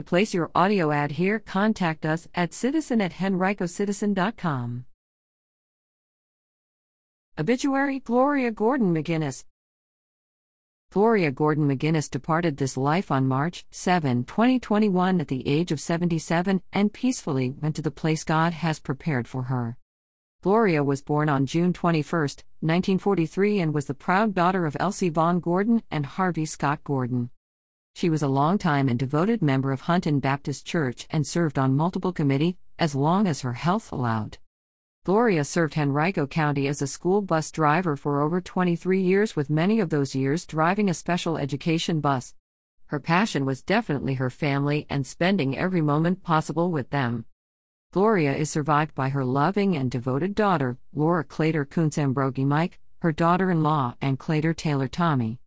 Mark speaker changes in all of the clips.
Speaker 1: To place your audio ad here, contact us at citizen at henricocitizen.com. Obituary Gloria Gordon McGinnis. Gloria Gordon McGinnis departed this life on March 7, 2021, at the age of 77 and peacefully went to the place God has prepared for her. Gloria was born on June 21, 1943, and was the proud daughter of Elsie Vaughn Gordon and Harvey Scott Gordon. She was a longtime and devoted member of Hunton Baptist Church and served on multiple committee as long as her health allowed. Gloria served Henrico County as a school bus driver for over 23 years, with many of those years driving a special education bus. Her passion was definitely her family and spending every moment possible with them. Gloria is survived by her loving and devoted daughter, Laura Clater Kuntz Ambrogi Mike, her daughter in law, and Clater Taylor Tommy.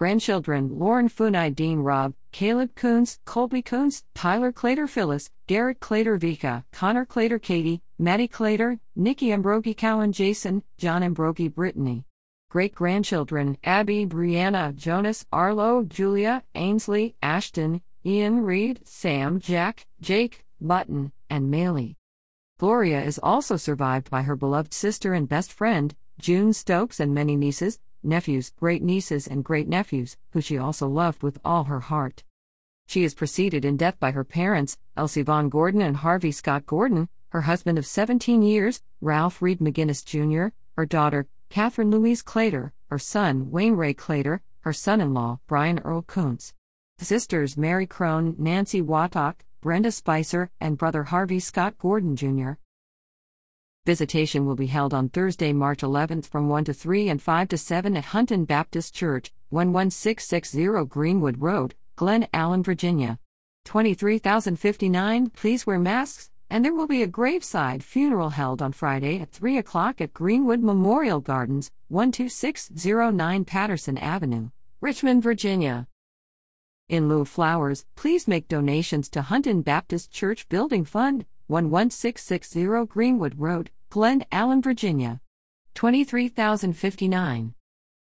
Speaker 1: Grandchildren Lauren Funai Dean Rob, Caleb Kuntz, Colby Kuntz, Tyler Clater Phyllis, Garrett Clater Vika, Connor Clater Katie, Maddie Clater, Nikki Ambrogi Cowan Jason, John Ambrogi Brittany. Great grandchildren Abby, Brianna, Jonas, Arlo, Julia, Ainsley, Ashton, Ian Reed, Sam, Jack, Jake, Button, and Maley. Gloria is also survived by her beloved sister and best friend, June Stokes, and many nieces, nephews, great nieces, and great nephews, who she also loved with all her heart. She is preceded in death by her parents, Elsie Vaughn Gordon and Harvey Scott Gordon, her husband of 17 years, Ralph Reed McGinnis Jr., her daughter, Catherine Louise Clater, her son, Wayne Ray Clater, her son in law, Brian Earl Kuntz. Sisters Mary Crone, Nancy Wattock, Brenda Spicer, and brother Harvey Scott Gordon Jr. Visitation will be held on Thursday, March 11th from 1 to 3 and 5 to 7 at Hunton Baptist Church, 11660 Greenwood Road, Glen Allen, Virginia. 23,059 Please wear masks, and there will be a graveside funeral held on Friday at 3 o'clock at Greenwood Memorial Gardens, 12609 Patterson Avenue, Richmond, Virginia. In lieu of flowers, please make donations to Hunton Baptist Church Building Fund, 11660 Greenwood Road, Glen Allen, Virginia. 23,059.